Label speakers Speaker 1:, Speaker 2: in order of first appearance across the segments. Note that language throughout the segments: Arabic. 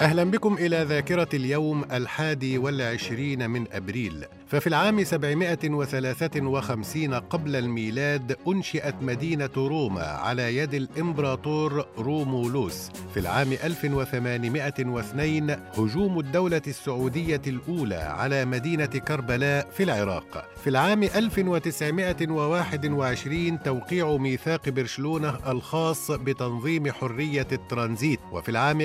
Speaker 1: أهلا بكم إلى ذاكرة اليوم الحادي والعشرين من أبريل. ففي العام 753 قبل الميلاد أنشئت مدينة روما على يد الإمبراطور رومولوس. في العام 1802 هجوم الدولة السعودية الأولى على مدينة كربلاء في العراق. في العام 1921 توقيع ميثاق برشلونة الخاص بتنظيم حرية الترانزيت. وفي العام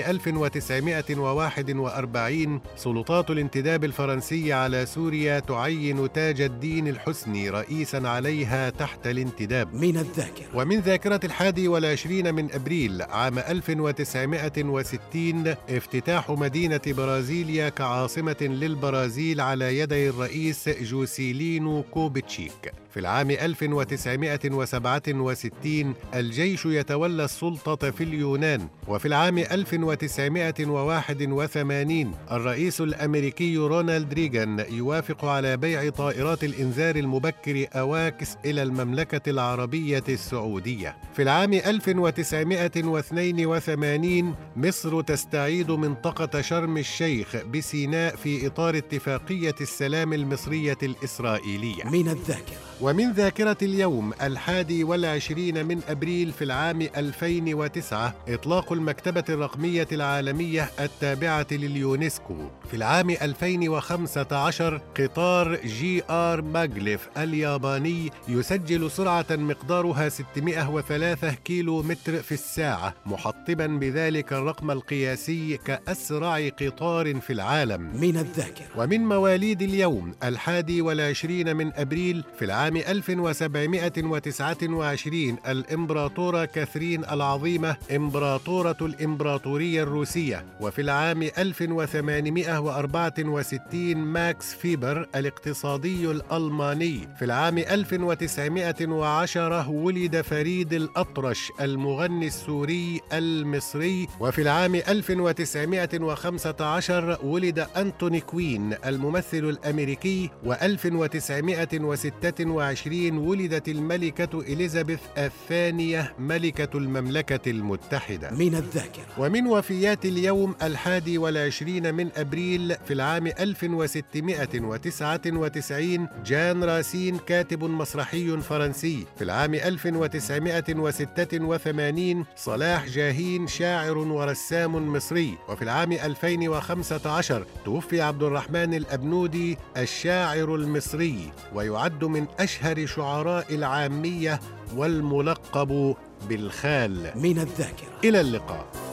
Speaker 1: 1941 سلطات الانتداب الفرنسي على سوريا تعين تاج الدين الحسني رئيسا عليها تحت الانتداب.
Speaker 2: من الذاكرة.
Speaker 1: ومن ذاكرة الحادي والعشرين من أبريل عام 1960 افتتاح مدينة برازيليا كعاصمة للبرازيل على يدي الرئيس جوسيلينو كوبتشيك. في العام 1967 الجيش يتولى السلطة في اليونان وفي العام 1981 الرئيس الأمريكي رونالد ريغان يوافق على بيع طائرات الإنذار المبكر أواكس إلى المملكة العربية السعودية. في العام 1982 مصر تستعيد منطقة شرم الشيخ بسيناء في إطار اتفاقية السلام المصرية الإسرائيلية.
Speaker 2: من الذاكرة.
Speaker 1: ومن ذاكرة اليوم الحادي والعشرين من أبريل في العام 2009 إطلاق المكتبة الرقمية العالمية التابعة لليونسكو. في العام 2015 قطار جي آر ماجليف الياباني يسجل سرعة مقدارها 603 كيلو متر في الساعة محطما بذلك الرقم القياسي كأسرع قطار في العالم.
Speaker 2: من الذاكرة.
Speaker 1: ومن مواليد اليوم الحادي والعشرين من أبريل في العام 1729 الإمبراطورة كاثرين العظيمة إمبراطورة الإمبراطورية الروسية. وفي العام 1864 ماكس فيبر الاقتصادي الألماني. في العام 1910 ولد فريد الأطرش المغني السوري المصري. وفي العام 1915 ولد أنتوني كوين الممثل الأمريكي. و1926 ولدت الملكة إليزابيث الثانية ملكة المملكة المتحدة.
Speaker 2: من الذاكرة.
Speaker 1: ومن وفيات اليوم الحادي والعشرين من أبريل في العام 1699 جان راسين كاتب مسرحي فرنسي. في العام 1986 صلاح جاهين شاعر ورسام مصري. وفي العام 2015 توفي عبد الرحمن الأبنودي الشاعر المصري. ويعد من أشهر شعراء العامية والملقب بالخال.
Speaker 2: من الذاكرة.
Speaker 1: إلى اللقاء.